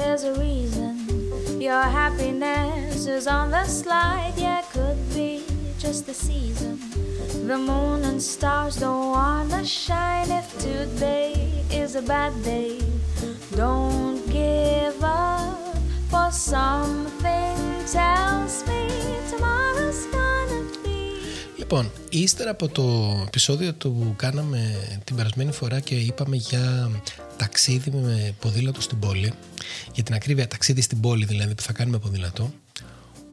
There's a reason your happiness is on the slide. Yeah, could be just the season. The moon and stars don't wanna shine. If today is a bad day, don't give up. For something tells me tomorrow's gonna be. Λοιπόν, ύστερα από το επεισόδιο το που κάναμε την περασμένη φορά και είπαμε για ταξίδι με ποδήλατο στην πόλη, για την ακρίβεια ταξίδι στην πόλη δηλαδή που θα κάνουμε ποδήλατο,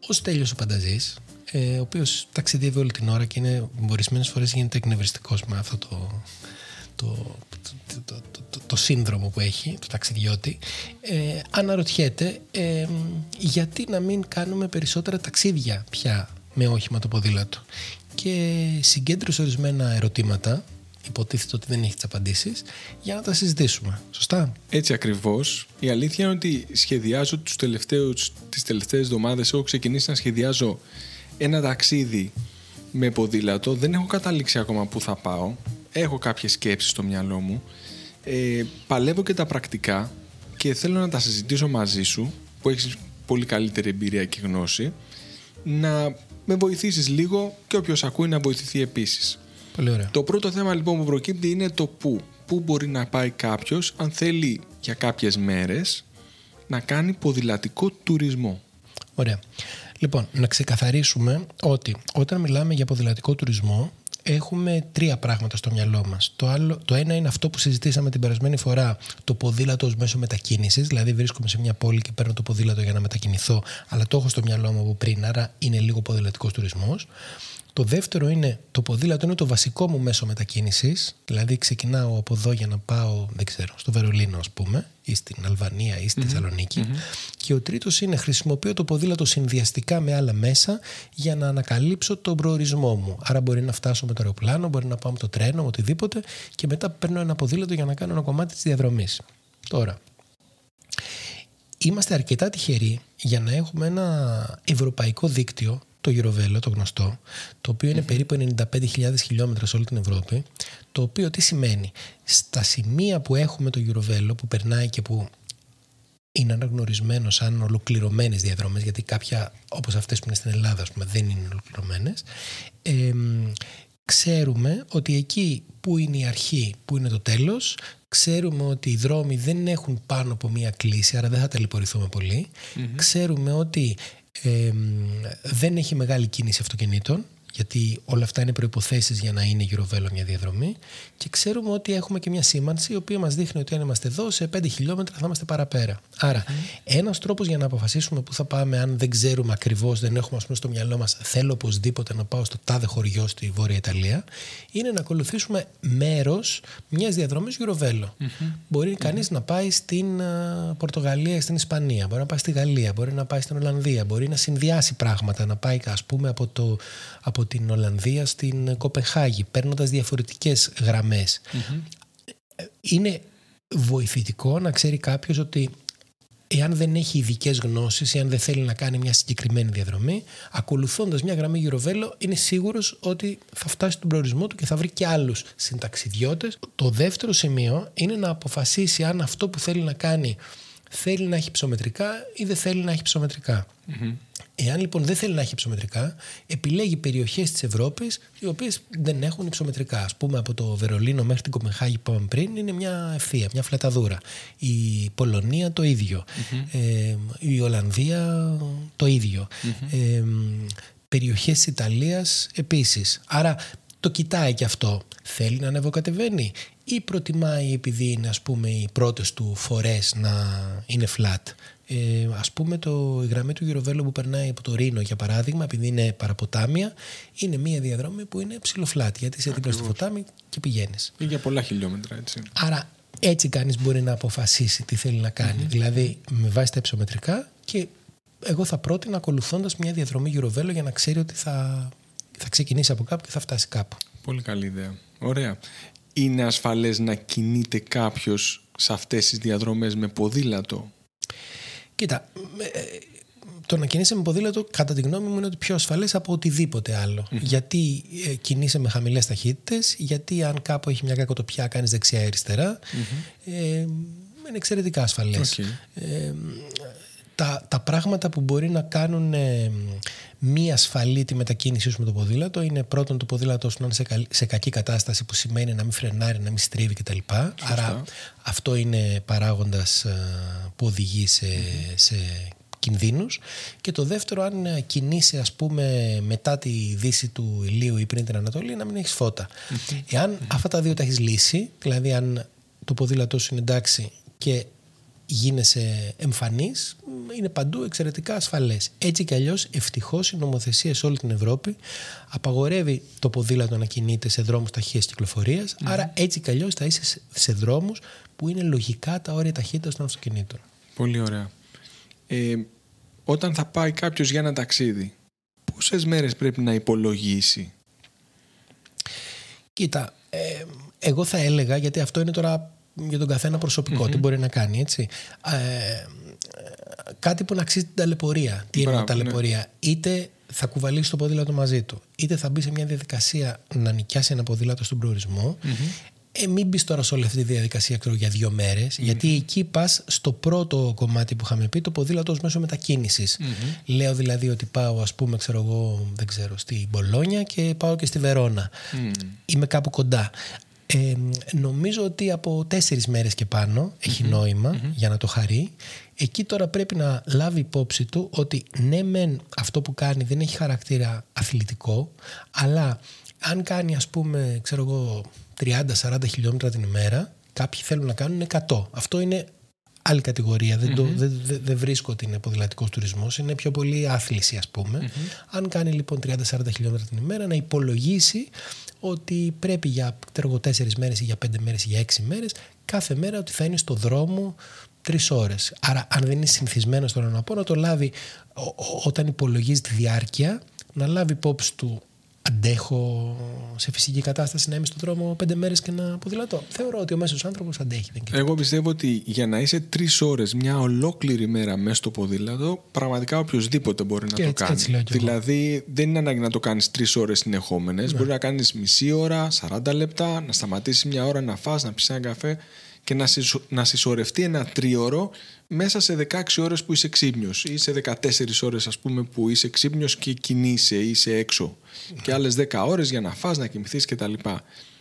ο Στέλιος ο Πανταζής, ε, ο οποίος ταξιδεύει όλη την ώρα και είναι ορισμένες φορές γίνεται εκνευριστικός με αυτό το, το, το, το, το, το, το σύνδρομο που έχει, το ταξιδιώτη, ε, αναρωτιέται ε, γιατί να μην κάνουμε περισσότερα ταξίδια πια με όχημα το ποδήλατο. Και συγκέντρωσε ορισμένα ερωτήματα, υποτίθεται ότι δεν έχει τις απαντήσεις, για να τα συζητήσουμε. Σωστά; Έτσι ακριβώς. Η αλήθεια είναι ότι σχεδιάζω τους τελευταίους, τις τελευταίες εβδομάδες έχω ξεκινήσει να σχεδιάζω ένα ταξίδι με ποδήλατο. Δεν έχω καταλήξει ακόμα πού θα πάω. Έχω κάποιες σκέψεις στο μυαλό μου. Ε, παλεύω και τα πρακτικά και θέλω να τα συζητήσω μαζί σου που έχεις πολύ καλύτερη εμπειρία και γνώση να με βοηθήσεις λίγο και όποιος ακούει να βοηθηθεί επίσης. Πολύ ωραία. Το πρώτο θέμα λοιπόν που προκύπτει είναι το πού. Πού μπορεί να πάει κάποιος αν θέλει για κάποιες μέρες να κάνει ποδηλατικό τουρισμό. Ωραία. Λοιπόν, να ξεκαθαρίσουμε ότι όταν μιλάμε για ποδηλατικό τουρισμό έχουμε τρία πράγματα στο μυαλό μας. Το, άλλο, το ένα είναι αυτό που συζητήσαμε την περασμένη φορά, το ποδήλατος ως μέσο μετακίνησης, δηλαδή βρίσκομαι σε μια πόλη και παίρνω το ποδήλατο για να μετακινηθώ, αλλά το έχω στο μυαλό μου από πριν, άρα είναι λίγο ποδηλατικός τουρισμός. Το δεύτερο είναι το ποδήλατο είναι το βασικό μου μέσο μετακίνησης, δηλαδή ξεκινάω από εδώ για να πάω, δεν ξέρω, στο Βερολίνο ας πούμε, ή στην Αλβανία ή στη θεσσαλονικη Και ο τρίτος είναι χρησιμοποιώ το ποδήλατο συνδυαστικά με άλλα μέσα για να ανακαλύψω τον προορισμό μου. Άρα μπορεί να φτάσω με το αεροπλάνο, μπορεί να πάω με το τρένο, με οτιδήποτε και μετά παίρνω ένα ποδήλατο για να κάνω ένα κομμάτι της διαδρομής. Τώρα, είμαστε αρκετά τυχεροί για να έχουμε ένα ευρωπαϊκό δίκτυο, το Eurovelo, το γνωστό, το οποίο είναι περίπου 95.000 χιλιόμετρα σε όλη την Ευρώπη, το οποίο τι σημαίνει; Στα σημεία που έχουμε το Eurovelo, που περνάει και που είναι αναγνωρισμένο σαν ολοκληρωμένες διαδρομές, γιατί κάποια όπως αυτές που είναι στην Ελλάδα, ας πούμε, δεν είναι ολοκληρωμένες. Ε, ξέρουμε ότι εκεί που είναι η αρχή, που είναι το τέλος, ξέρουμε ότι οι δρόμοι δεν έχουν πάνω από μία κλίση, άρα δεν θα ταλαιπωρηθούμε πολύ. Ξέρουμε ότι ε, δεν έχει μεγάλη κίνηση αυτοκινήτων, γιατί όλα αυτά είναι προϋποθέσεις για να είναι γυροβέλο μια διαδρομή και ξέρουμε ότι έχουμε και μια σήμανση η οποία μας δείχνει ότι αν είμαστε εδώ σε 5 χιλιόμετρα θα είμαστε παραπέρα. Άρα ένας τρόπος για να αποφασίσουμε πού θα πάμε αν δεν ξέρουμε ακριβώς, δεν έχουμε ας πούμε στο μυαλό μας θέλω οπωσδήποτε να πάω στο τάδε χωριό στη Βόρεια Ιταλία είναι να ακολουθήσουμε μέρος μιας διαδρομής γυροβέλο. Μπορεί κανείς να πάει στην α, Πορτογαλία ή στην Ισπανία, μπορεί να πάει στη Γαλλία, μπορεί να πάει στην Ολλανδία, μπορεί να συνδυάσει πράγματα, να πάει ας πούμε από, το, από την Ολλανδία στην Κοπεχάγη, παίρνοντας διαφορετικές γραμμές. Είναι βοηθητικό να ξέρει κάποιος ότι εάν δεν έχει ειδικές γνώσεις, εάν δεν θέλει να κάνει μια συγκεκριμένη διαδρομή, ακολουθώντας μια γραμμή γυροβέλο, είναι σίγουρος ότι θα φτάσει στον προορισμό του και θα βρει και άλλους συνταξιδιώτες. Το δεύτερο σημείο είναι να αποφασίσει αν αυτό που θέλει να κάνει θέλει να έχει ψωμετρικά ή δεν θέλει να έχει ψωμετρικά. Εάν λοιπόν δεν θέλει να έχει υψομετρικά, επιλέγει περιοχές της Ευρώπης οι οποίες δεν έχουν υψομετρικά. Α πούμε από το Βερολίνο μέχρι την Κομεχάγη που είπαμε πριν είναι μια ευθεία, μια φλεταδούρα. Η Πολωνία το ίδιο. Ε, η Ολλανδία το ίδιο. Ε, περιοχές της Ιταλίας επίσης. Άρα το κοιτάει και αυτό. Θέλει να ανεβοκατεβαίνει ή προτιμάει επειδή είναι ας πούμε οι πρώτες του φορές να είναι flat. Ε, ας πούμε το, η γραμμή του Γυροβέλου που περνάει από το Ρήνο για παράδειγμα επειδή είναι παραποτάμια είναι μια διαδρομή που είναι ψηλοφλάτη γιατί είσαι δίπλα στο ποτάμι και πηγαίνεις. Ή για πολλά χιλιόμετρα έτσι. Άρα έτσι κανείς μπορεί να αποφασίσει τι θέλει να κάνει. Δηλαδή με βάση τα υψομετρικά και εγώ θα πρότεινα ακολουθώντας μια διαδρομή γυροβέλο για να ξέρει ότι θα, θα ξεκινήσει από κάπου και θα φτάσει κάπου. Πολύ καλή ιδέα. Ωραία. Είναι ασφαλές να κινείται κάποιος σε αυτές τις διαδρομές με ποδήλατο; Κοίτα, ε, το να κινείσαι με ποδήλατο, κατά τη γνώμη μου, είναι ότι πιο ασφαλές από οτιδήποτε Γιατί ε, κινείσαι με χαμηλές ταχύτητες, γιατί αν κάπου έχει μια κακοτοπιά, κάνεις δεξιά-αριστερά. Ε, είναι εξαιρετικά ασφαλές. Ε, τα, τα πράγματα που μπορεί να κάνουν ε, μη ασφαλή τη μετακίνησή σου με το ποδήλατο. Είναι πρώτον το ποδήλατο σου να είναι σε, σε κακή κατάσταση που σημαίνει να μην φρενάρει, να μην στρίβει κτλ. Άρα αυτό είναι παράγοντας ε, που οδηγεί σε, σε κινδύνους. Και το δεύτερο αν κινείσαι ας πούμε μετά τη δύση του ηλίου ή πριν την Ανατολή να μην έχεις φώτα. Εάν αυτά τα δύο τα έχεις λύσει, δηλαδή αν το ποδήλατό σου είναι εντάξει και γίνεσαι εμφανής, είναι παντού εξαιρετικά ασφαλές. Έτσι κι αλλιώς ευτυχώς η νομοθεσία σε όλη την Ευρώπη απαγορεύει το ποδήλατο να κινείται σε δρόμους ταχείας άρα έτσι κι αλλιώς θα είσαι σε δρόμους που είναι λογικά τα όρια ταχύτητας των αυτοκινήτων. Πολύ ωραία. Ε, όταν θα πάει κάποιος για ένα ταξίδι, πόσες μέρες πρέπει να υπολογίσει; Κοίτα, ε, εγώ θα έλεγα, γιατί αυτό είναι τώρα για τον καθένα τι μπορεί να κάνει, έτσι. Ε, κάτι που να αξίζει την ταλαιπωρία. Τι είναι ταλαιπωρία; Ναι. Είτε θα κουβαλήσει το ποδήλατο μαζί του, είτε θα μπει σε μια διαδικασία να νοικιάσει ένα ποδήλατο στον προορισμό, ε, μην μπεις τώρα σε όλη αυτή τη διαδικασία ξέρω, για δύο μέρες, γιατί εκεί πας στο πρώτο κομμάτι που είχαμε πει, το ποδήλατο ως μέσο Λέω δηλαδή ότι πάω, ας πούμε, ξέρω εγώ, δεν ξέρω, στη Μπολόνια και πάω και στη Βερόνα. Είμαι κάπου κοντά. Ε, νομίζω ότι από τέσσερις μέρες και πάνω έχει νόημα για να το χαρεί. Εκεί τώρα πρέπει να λάβει υπόψη του ότι ναι μεν αυτό που κάνει δεν έχει χαρακτήρα αθλητικό αλλά αν κάνει ας πούμε ξέρω εγώ 30-40 χιλιόμετρα την ημέρα, κάποιοι θέλουν να κάνουν 100. Αυτό είναι άλλη κατηγορία. Δεν, το, δεν, δεν, βρίσκω ότι είναι ποδηλατικός τουρισμός. Είναι πιο πολύ άθληση, ας πούμε. Αν κάνει λοιπόν 30-40 χιλιόμετρα την ημέρα, να υπολογίσει ότι πρέπει για 4 μέρες ή για 5 μέρες ή για 6 μέρες, κάθε μέρα ότι θα είναι στο δρόμο τρεις ώρες. Άρα, αν δεν είναι συνηθισμένο τώρα να πω, να το λάβει όταν υπολογίζει τη διάρκεια, να λάβει υπόψη του αντέχω σε φυσική κατάσταση να είμαι στον δρόμο πέντε μέρες και να ποδηλατώ. Θεωρώ ότι ο μέσος άνθρωπος αντέχει. Δεν Εγώ πιστεύω ότι για να είσαι τρεις ώρες μια ολόκληρη μέρα μέσα στο ποδήλατο, πραγματικά οποιοδήποτε μπορεί να το κάνει. δηλαδή, δεν είναι ανάγκη να το κάνεις τρεις ώρες συνεχόμενες. Ναι. Μπορεί να κάνεις μισή ώρα, 40 λεπτά, να σταματήσεις μια ώρα να φας, να πεις ένα καφέ και να, συσσω... να συσσωρευτεί ένα τρίωρο μέσα σε 16 ώρες που είσαι ξύπνιος ή σε 14 ώρες ας πούμε που είσαι ξύπνιος και κινείσαι ή είσαι έξω και άλλες 10 ώρες για να φας, να κοιμηθείς κτλ.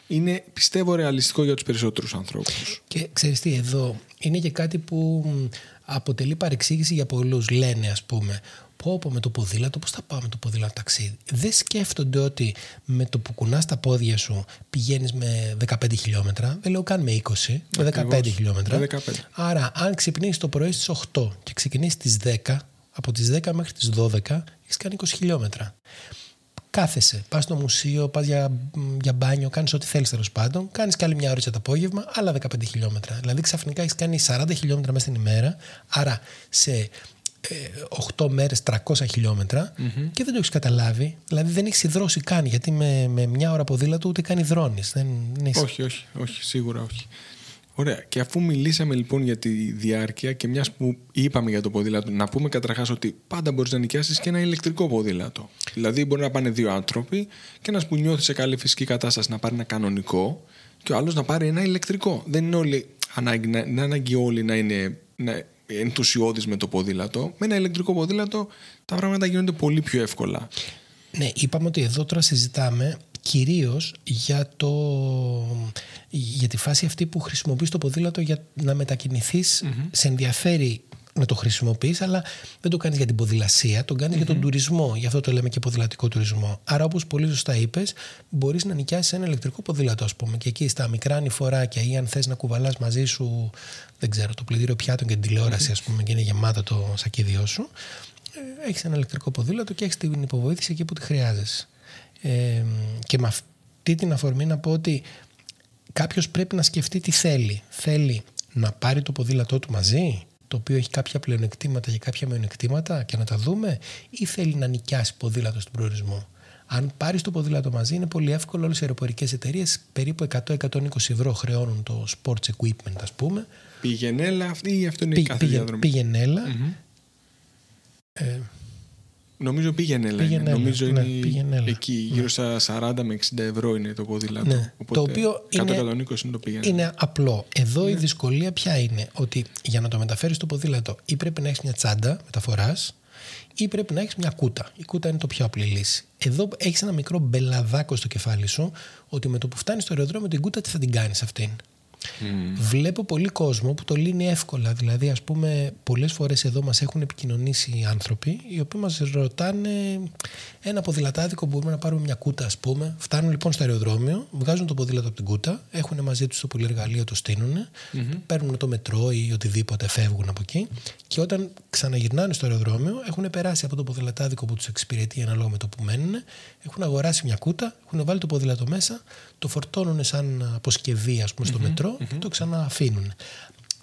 Είναι πιστεύω ρεαλιστικό για τους περισσότερους ανθρώπους. Και ξέρεις τι εδώ είναι και κάτι που αποτελεί παρεξήγηση για πολλούς λένε ας πούμε πω πω με το ποδήλατο, πώς θα πάω με το ποδήλατο ταξίδι. Δεν σκέφτονται ότι με το που κουνάς τα πόδια σου πηγαίνεις με 15 χιλιόμετρα, δεν λέω καν με 20, με 15 χιλιόμετρα. 15. Άρα αν ξυπνήσεις το πρωί στις 8 και ξεκινήσεις στις 10, από τις 10 μέχρι τις 12 έχεις κάνει 20 χιλιόμετρα. Κάθεσαι, πας στο μουσείο, πας για, για μπάνιο, κάνεις ό,τι θέλεις τέλος πάντων. Κάνεις και άλλη μια ώρα το απόγευμα, άλλα 15 χιλιόμετρα. Δηλαδή ξαφνικά έχεις κάνει 40 χιλιόμετρα μέσα στην ημέρα. Άρα σε 8 μέρες 300 χιλιόμετρα και δεν το έχεις καταλάβει. Δηλαδή δεν έχεις υδρώσει καν γιατί με, με μια ώρα ποδήλατο ούτε καν υδρώνεις. Όχι, όχι, όχι, σίγουρα όχι. Ωραία. Και αφού μιλήσαμε λοιπόν για τη διάρκεια και μιας που είπαμε για το ποδήλατο, να πούμε καταρχάς ότι πάντα μπορείς να νοικιάσεις και ένα ηλεκτρικό ποδήλατο. Δηλαδή, μπορεί να πάνε δύο άνθρωποι και ένας που νιώθει σε καλή φυσική κατάσταση να πάρει ένα κανονικό και ο άλλος να πάρει ένα ηλεκτρικό. Δεν είναι όλοι ανάγκη, να, είναι ανάγκη όλοι να είναι να ενθουσιώδης με το ποδήλατο. Με ένα ηλεκτρικό ποδήλατο τα πράγματα γίνονται πολύ πιο εύκολα. Ναι, είπαμε ότι εδώ τώρα συζητάμε κυρίως για, το, για τη φάση αυτή που χρησιμοποιείς το ποδήλατο για να μετακινηθεις Σε ενδιαφέρει να το χρησιμοποιείς, αλλά δεν το κάνεις για την ποδηλασία, το κανει για τον τουρισμό. Γι' αυτό το λέμε και ποδηλατικό τουρισμό. Άρα, όπως πολύ σωστά είπες, μπορείς να νοικιάσεις ένα ηλεκτρικό ποδήλατο, ας πούμε, και εκεί στα μικρά ανηφοράκια ή αν θες να κουβαλάς μαζί σου, δεν ξέρω, το πλυντήριο πιάτων και την τηλεόραση, ας πούμε, και είναι γεμάτο το σακίδιό σου. Ε, έχεις ένα ηλεκτρικό ποδήλατο και έχεις την υποβοήθηση εκεί που τη χρειάζεσαι. Ε, και με αυτή την αφορμή να πω ότι κάποιος πρέπει να σκεφτεί τι θέλει. Θέλει να πάρει το ποδήλατό του μαζί; Το οποίο έχει κάποια πλεονεκτήματα και κάποια μειονεκτήματα και να τα δούμε, ή θέλει να νοικιάσει ποδήλατο στον προορισμό. Αν πάρεις το ποδήλατο μαζί, είναι πολύ εύκολο. Όλες οι αεροπορικές εταιρείες περίπου 100-120 ευρώ χρεώνουν το sports equipment, ας πούμε. Πήγαινε αυτή ή αυτό είναι Πή- η κάθε πήγε- διαδρομή. Πήγαινε-έλα. Μμμ. Ε, Νομίζω πήγαινε, λένε. Πήγαινε, Νομίζω ναι, είναι πήγαινε, έλα. εκεί, γύρω στα 40 με 60 ευρώ είναι το ποδήλατο. Ναι, το οποίο είναι- 100-120 είναι το πήγαινε. είναι απλό. Εδώ Ναι. η δυσκολία ποια είναι, ότι για να το μεταφέρεις το ποδήλατο ή πρέπει να έχεις μια τσάντα μεταφοράς ή πρέπει να έχεις μια κούτα. Η κούτα είναι το πιο απλή λύση. Εδώ έχεις ένα μικρό μπελαδάκο στο κεφάλι σου, ότι με το που φτάνεις στο αεροδρόμιο την κούτα τι θα την κάνεις αυτήν; Βλέπω πολύ κόσμο που το λύνει εύκολα. Δηλαδή, ας πούμε, πολλές φορές εδώ μας έχουν επικοινωνήσει άνθρωποι οι οποίοι μας ρωτάνε ένα ποδηλατάδικο που μπορούμε να πάρουμε μια κούτα, ας πούμε. Φτάνουν λοιπόν στο αεροδρόμιο, βγάζουν το ποδήλατο από την κούτα, έχουν μαζί τους το πολυεργαλείο, το στεινουν παίρνουν το μετρό ή οτιδήποτε, φεύγουν από εκεί και όταν ξαναγυρνάνε στο αεροδρόμιο έχουν περάσει από το ποδηλατάδικο που τους εξυπηρετεί ανάλογα με το που μένουν, έχουν αγοράσει μια κούτα, έχουν βάλει το ποδήλατο μέσα, το φορτώνουν σαν αποσκευή ας πούμε στο μετρό και το ξανααφήνουν.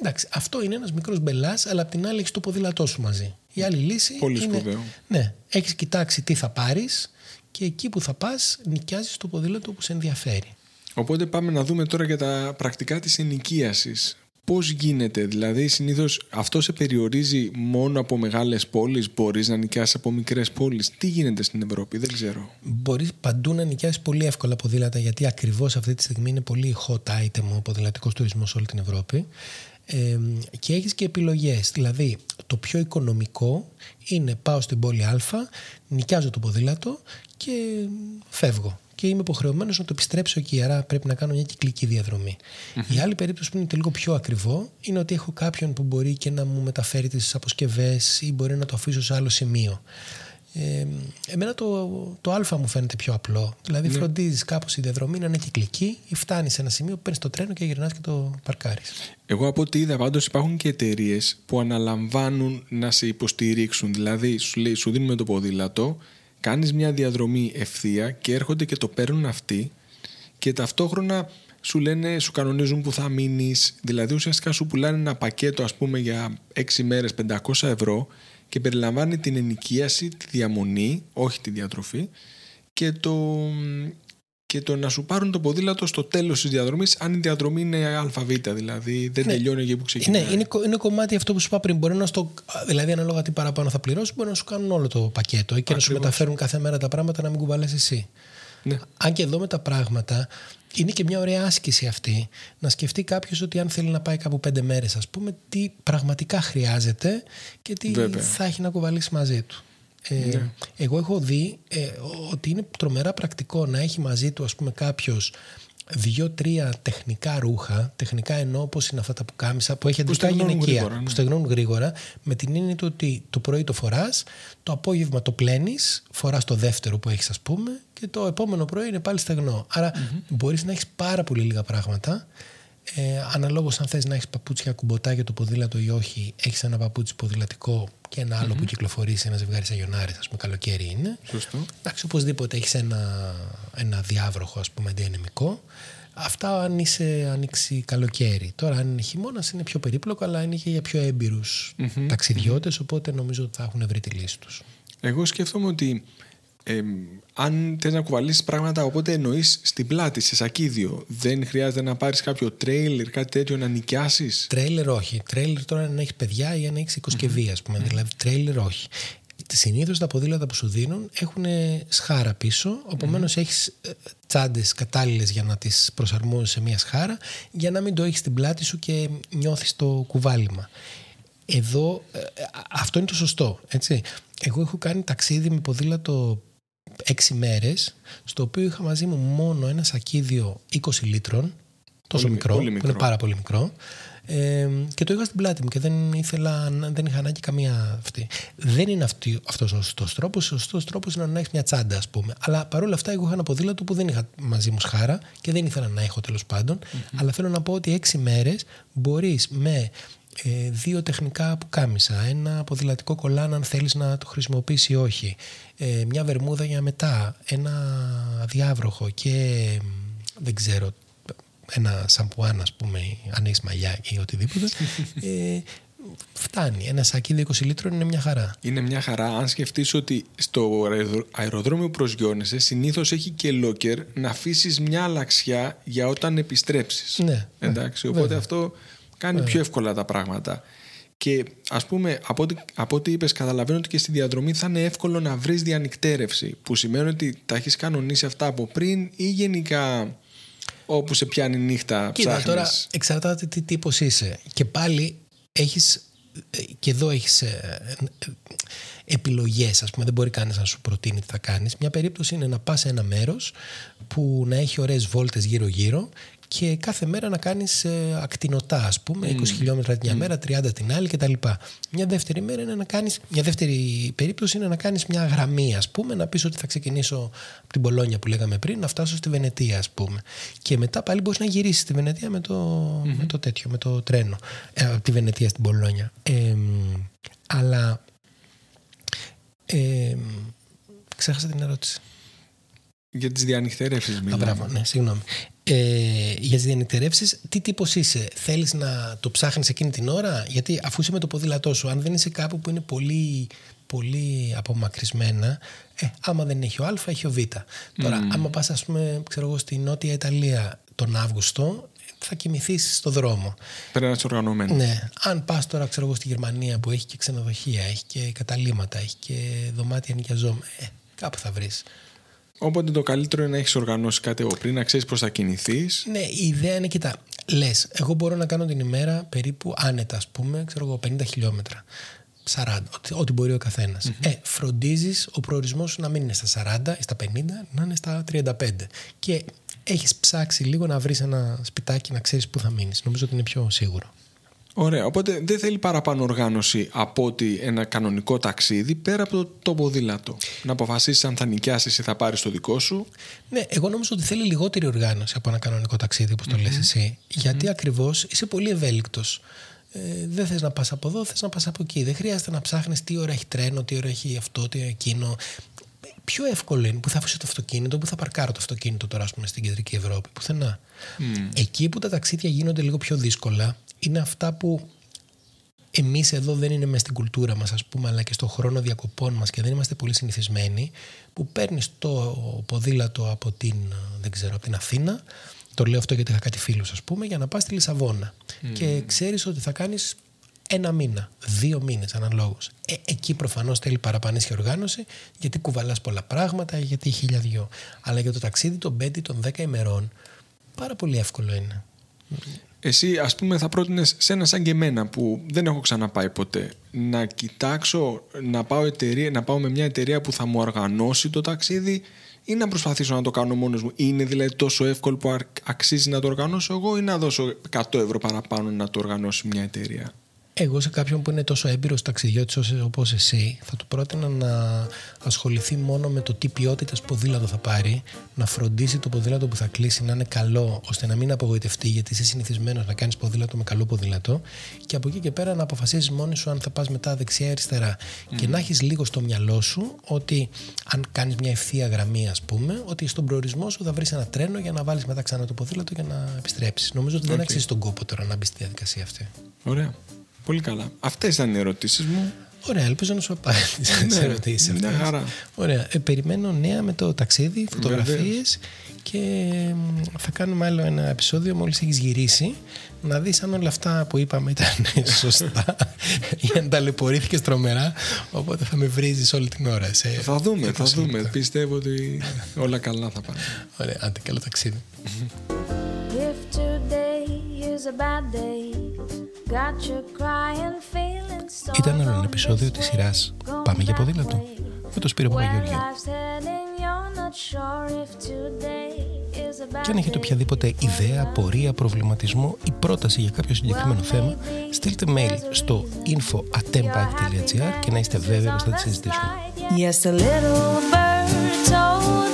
Εντάξει, αυτό είναι ένας μικρός μπελάς, αλλά απ' την άλλη έχεις το ποδήλατό σου μαζί. Η άλλη λύση Πολύ είναι, σπουδαίο. ναι, έχεις κοιτάξει τι θα πάρεις και εκεί που θα πας νοικιάζεις το ποδήλατο που σε ενδιαφέρει. Οπότε πάμε να δούμε τώρα για τα πρακτικά της ενοικίασης. Πώς γίνεται, δηλαδή συνήθως αυτό σε περιορίζει μόνο από μεγάλες πόλεις, μπορείς να νοικιάσεις από μικρές πόλεις. Τι γίνεται στην Ευρώπη, δεν ξέρω. Μπορείς παντού να νοικιάσεις πολύ εύκολα ποδήλατα γιατί ακριβώς αυτή τη στιγμή είναι πολύ hot item ο ποδηλατικός τουρισμός σε όλη την Ευρώπη. Ε, και έχεις και επιλογές. Δηλαδή, το πιο οικονομικό είναι πάω στην πόλη Α, νοικιάζω το ποδήλατο και φεύγω. Και είμαι υποχρεωμένος να το επιστρέψω εκεί. Άρα πρέπει να κάνω μια κυκλική διαδρομή. Η άλλη περίπτωση που είναι και λίγο πιο ακριβό είναι ότι έχω κάποιον που μπορεί και να μου μεταφέρει τις αποσκευές ή μπορεί να το αφήσω σε άλλο σημείο. Ε, εμένα το, το Α μου φαίνεται πιο απλό. Δηλαδή, Ναι. φροντίζεις κάπως η διαδρομή να είναι κυκλική ή φτάνεις σε ένα σημείο που παίρνεις το τρένο και γυρνάς και το παρκάρεις. Εγώ από ό,τι είδα πάντως υπάρχουν και εταιρείες που αναλαμβάνουν να σε υποστηρίξουν. Δηλαδή σου, λέει, σου δίνουμε το ποδήλατο, κάνεις μια διαδρομή ευθεία και έρχονται και το παίρνουν αυτοί και ταυτόχρονα σου λένε, σου κανονίζουν που θα μείνεις. Δηλαδή ουσιαστικά σου πουλάνε ένα πακέτο ας πούμε για 6 μέρες 500 ευρώ και περιλαμβάνει την ενοικίαση, τη διαμονή, όχι τη διατροφή και το, και το να σου πάρουν το ποδήλατο στο τέλος της διαδρομής αν η διαδρομή είναι ΑΒ δηλαδή δεν Ναι. τελειώνει εκεί που ξεκινάει. Ναι, είναι, κο- είναι κομμάτι αυτό που σου είπα πριν. Μπορεί να στο, δηλαδή, ανάλογα τι παραπάνω θα πληρώσει, μπορεί να σου κάνουν όλο το πακέτο ή και να σου Ακριβώς. μεταφέρουν κάθε μέρα τα πράγματα να μην κουβαλές εσύ. Ναι. Αν και εδώ με τα πράγματα, είναι και μια ωραία άσκηση αυτή να σκεφτεί κάποιος ότι αν θέλει να πάει κάπου πέντε μέρες, ας πούμε, τι πραγματικά χρειάζεται και τι Βέβαια. θα έχει να κουβαλήσει μαζί του. Ε, Εγώ έχω δει ε, ότι είναι τρομερά πρακτικό να έχει μαζί του, ας πούμε, κάποιος δύο-τρία τεχνικά ρούχα, τεχνικά εννοώ όπως είναι αυτά τα πουκάμισα που έχει αντικά στεγνώνουν γυναικεία, γρήγορα, ναι. που στεγνώνουν γρήγορα, με την έννοια του ότι το πρωί το φοράς, το απόγευμα το πλένεις, φοράς το δεύτερο που έχεις ας πούμε και το επόμενο πρωί είναι πάλι στεγνό. Άρα μπορείς να έχεις πάρα πολύ λίγα πράγματα ε, αναλόγως αν θες να έχεις παπούτσια κουμποτά για το ποδήλατο ή όχι, έχεις ένα παπούτσι ποδηλατικό και ένα άλλο που κυκλοφορεί σε ένα ζευγάρι σαγιονάρες, ας πούμε καλοκαίρι είναι. Σωστό. Εντάξει, οπωσδήποτε έχεις ένα, ένα διάβροχο, ας πούμε, αντιενεμικό. Αυτά αν είσαι ανοίξει καλοκαίρι. Τώρα, αν είναι χειμώνας, είναι πιο περίπλοκο, αλλά είναι και για πιο έμπειρους ταξιδιώτες, οπότε νομίζω ότι θα έχουν βρει τη λύση τους. Εγώ σκέφτομαι ότι ε, αν θες να κουβαλήσεις πράγματα οπότε εννοείς στην πλάτη, σε σακίδιο δεν χρειάζεται να πάρεις κάποιο τρέιλερ, κάτι τέτοιο να νοικιάσεις; Τρέιλερ όχι. Τρέιλερ τώρα αν έχεις παιδιά ή αν έχεις οικοσκευή, ας πούμε. Δηλαδή, τρέιλερ όχι. Συνήθως τα ποδήλατα που σου δίνουν έχουν σχάρα πίσω, επομένως έχεις τσάντες κατάλληλες για να τις προσαρμόσει σε μια σχάρα, για να μην το έχεις στην πλάτη σου και νιώθεις το κουβάλιμα. Εδώ ε, αυτό είναι το σωστό. Έτσι. Εγώ έχω κάνει ταξίδι με ποδήλατο έξι μέρες στο οποίο είχα μαζί μου μόνο ένα σακίδιο 20 λίτρων τόσο Πολύ- μικρό, πολύ που μικρό. είναι πάρα πολύ μικρό ε, και το είχα στην πλάτη μου και δεν ήθελα να- δεν είχα ανάγκη καμία αυτή. Δεν είναι αυτή, αυτός ο σωστός τρόπος. Ο σωστός τρόπος είναι να έχεις μια τσάντα ας πούμε. Αλλά παρόλα αυτά εγώ είχα ένα ποδήλατο που δεν είχα μαζί μου σχάρα και δεν ήθελα να έχω τέλος πάντων. Αλλά θέλω να πω ότι έξι μέρες μπορείς με ε, δύο τεχνικά πουκάμισα, ένα ποδηλατικό κολάν αν θέλεις να το χρησιμοποιήσει ή όχι, ε, μια βερμούδα για μετά, ένα διάβροχο και μ, δεν ξέρω, ένα σαμπουάν ας πούμε, αν έχεις μαλλιά ή οτιδήποτε, ε, φτάνει. Ένα σακίδι 20 λίτρων είναι μια χαρά. Είναι μια χαρά αν σκεφτείς ότι στο αεροδρο- αεροδρόμιο που προσγειώνεσαι συνήθως έχει και λόκερ να αφήσεις μια αλλαξιά για όταν επιστρέψεις. Ναι, Εντάξει, ναι, οπότε βέβαια. αυτό κάνει πιο εύκολα τα πράγματα. Και ας πούμε, από ό,τι, από ό,τι είπες, καταλαβαίνω ότι και στη διαδρομή θα είναι εύκολο να βρεις διανυκτέρευση, που σημαίνει ότι τα έχεις κανονίσει αυτά από πριν ή γενικά όπου σε πιάνει η νύχτα Κοίτα, ψάχνεις. τώρα εξαρτάται τι τύπος είσαι. Και πάλι έχεις, ε, και εδώ έχεις ε, ε, επιλογές, ας πούμε, δεν μπορεί κανείς να σου προτείνει τι θα κάνεις. Μια περίπτωση είναι να πας σε ένα μέρος που να έχει ωραίες βόλτες γύρω-γύρω και κάθε μέρα να κάνεις ε, ακτινοτά, ας πούμε, 20 χιλιόμετρα την μια μέρα, 30 την άλλη κτλ. Μια δεύτερη μέρα είναι να κάνεις, μια δεύτερη περίπτωση είναι να κάνεις μια γραμμή, ας πούμε, να πεις ότι θα ξεκινήσω από την Πολόνια που λέγαμε πριν, να φτάσω στη Βενετία, ας πούμε. Και μετά πάλι μπορείς να γυρίσεις στη Βενετία με το, με το τέτοιο, με το τρένο. Ε, από τη Βενετία στην Πολόνια. Ε, αλλά ε, ξέχασα την ερώτηση. Για τις διανυκτέρευσεις Α, μιλάμε. μπράβο, ναι, συγγνώμη. Ε, για τις διανυκτερεύσεις, τι τύπος είσαι, Θέλεις να το ψάχνεις εκείνη την ώρα, Γιατί αφού είσαι με το ποδήλατό σου, αν δεν είσαι κάπου που είναι πολύ, πολύ απομακρυσμένα, ε, άμα δεν έχει ο Α, έχει ο Β. Τώρα, άμα πας, ας πούμε, ξέρω εγώ, στη Νότια Ιταλία τον Αύγουστο, θα κοιμηθείς στο δρόμο. Πρέπει να είσαι οργανωμένος. Ναι. Αν πας τώρα, ξέρω εγώ, στη Γερμανία που έχει και ξενοδοχεία, έχει και καταλήμματα, έχει και δωμάτια νοικιαζόμενα, ε, κάπου θα βρεις. Οπότε το καλύτερο είναι να έχεις οργανώσει κάτι από πριν, να ξέρεις πώς θα κινηθείς. Ναι, η ιδέα είναι, κοίτα, λες, εγώ μπορώ να κάνω την ημέρα περίπου άνετα, ας πούμε, ξέρω εγώ, 50 χιλιόμετρα. 40, ό,τι, ό,τι μπορεί ο καθενα Ε, φροντίζεις ο προορισμός σου να μην είναι στα 40 ή στα 50, να είναι στα 35. Και έχεις ψάξει λίγο να βρεις ένα σπιτάκι να ξέρεις πού θα μείνεις. Νομίζω ότι είναι πιο σίγουρο. Ωραία. Οπότε δεν θέλει παραπάνω οργάνωση από ότι ένα κανονικό ταξίδι πέρα από το, το ποδήλατο. Να αποφασίσεις αν θα νοικιάσεις ή θα πάρεις το δικό σου. Ναι, εγώ νομίζω ότι θέλει λιγότερη οργάνωση από ένα κανονικό ταξίδι, όπως το λες εσύ. Γιατί ακριβώς είσαι πολύ ευέλικτος. Ε, δεν θες να πας από εδώ, θες να πας από εκεί. Δεν χρειάζεται να ψάχνεις τι ώρα έχει τρένο, τι ώρα έχει αυτό, τι ώρα εκείνο. Πιο εύκολο είναι που θα αφήσω το αυτοκίνητο, που θα παρκάρω το αυτοκίνητο τώρα, ας πούμε, στην κεντρική Ευρώπη. Πουθενά. Εκεί που τα ταξίδια γίνονται λίγο πιο δύσκολα είναι αυτά που εμείς εδώ δεν είναι μέσα στην κουλτούρα μας ας πούμε αλλά και στο χρόνο διακοπών μας και δεν είμαστε πολύ συνηθισμένοι που παίρνεις το ποδήλατο από την, δεν ξέρω, από την Αθήνα το λέω αυτό γιατί είχα κάτι φίλους ας πούμε για να πας στη Λισαβόνα και ξέρεις ότι θα κάνεις ένα μήνα, δύο μήνες αναλόγως. Ε, εκεί προφανώς θέλει παραπανής και οργάνωση γιατί κουβαλάς πολλά πράγματα, γιατί χίλια δυο. Αλλά για το ταξίδι των 5 των 10 ημερών πάρα πολύ εύκολο είναι. Εσύ, ας πούμε, θα πρότεινες σε ένα σαν και εμένα που δεν έχω ξαναπάει ποτέ να κοιτάξω να πάω, εταιρεία, να πάω με μια εταιρεία που θα μου οργανώσει το ταξίδι ή να προσπαθήσω να το κάνω μόνος μου; Είναι δηλαδή τόσο εύκολο που αρ- αξίζει να το οργανώσω εγώ ή να δώσω 100 ευρώ παραπάνω να το οργανώσει μια εταιρεία; Εγώ σε κάποιον που είναι τόσο έμπειρος ταξιδιώτης όπως εσύ θα του πρότεινα να ασχοληθεί μόνο με το τι ποιότητας ποδήλατο θα πάρει να φροντίσει το ποδήλατο που θα κλείσει να είναι καλό ώστε να μην απογοητευτεί γιατί είσαι συνηθισμένος να κάνεις ποδήλατο με καλό ποδήλατο και από εκεί και πέρα να αποφασίσεις μόνοι σου αν θα πας μετά δεξιά ή αριστερά και να έχεις λίγο στο μυαλό σου ότι αν κάνεις μια ευθεία γραμμή ας πούμε ότι στον προορισμό σου θα βρεις ένα τρένο για να βάλεις μετά ξανά το ποδήλατο για να επιστρέψεις. Νομίζω ότι δεν αξίζει τον κόπο τώρα να μπει στη διαδικασία αυτή. Ωραία. Πολύ καλά. Αυτές ήταν οι ερωτήσεις μου. Ωραία, ελπίζω να σου απάντησα τις Ναι, ερωτήσεις μια αυτές. χαρά. Ωραία. Ε, περιμένω νέα με το ταξίδι, φωτογραφίες και μ, θα κάνουμε άλλο ένα επεισόδιο μόλις έχεις γυρίσει να δεις αν όλα αυτά που είπαμε ήταν σωστά ή αν ταλαιπωρήθηκες τρομερά. Οπότε θα με βρίζεις όλη την ώρα. Σε Θα δούμε, θα 20 δούμε. λεπτά. Πιστεύω ότι όλα καλά θα πάνε. Ωραία, άντε, καλό ταξίδι. If today is a bad day, got you crying, feeling so Ήταν άλλο ένα επεισόδιο της σειράς. Πάμε για ποδήλατο. με τον Σπύρο Παπαγεωργίου. Και αν έχετε οποιαδήποτε ιδέα, πορεία, προβληματισμό ή πρόταση για κάποιο συγκεκριμένο θέμα, στείλτε mail στο info.atempike.gr και να είστε βέβαιοι πως θα τη συζητήσουμε. Yes, a little bird told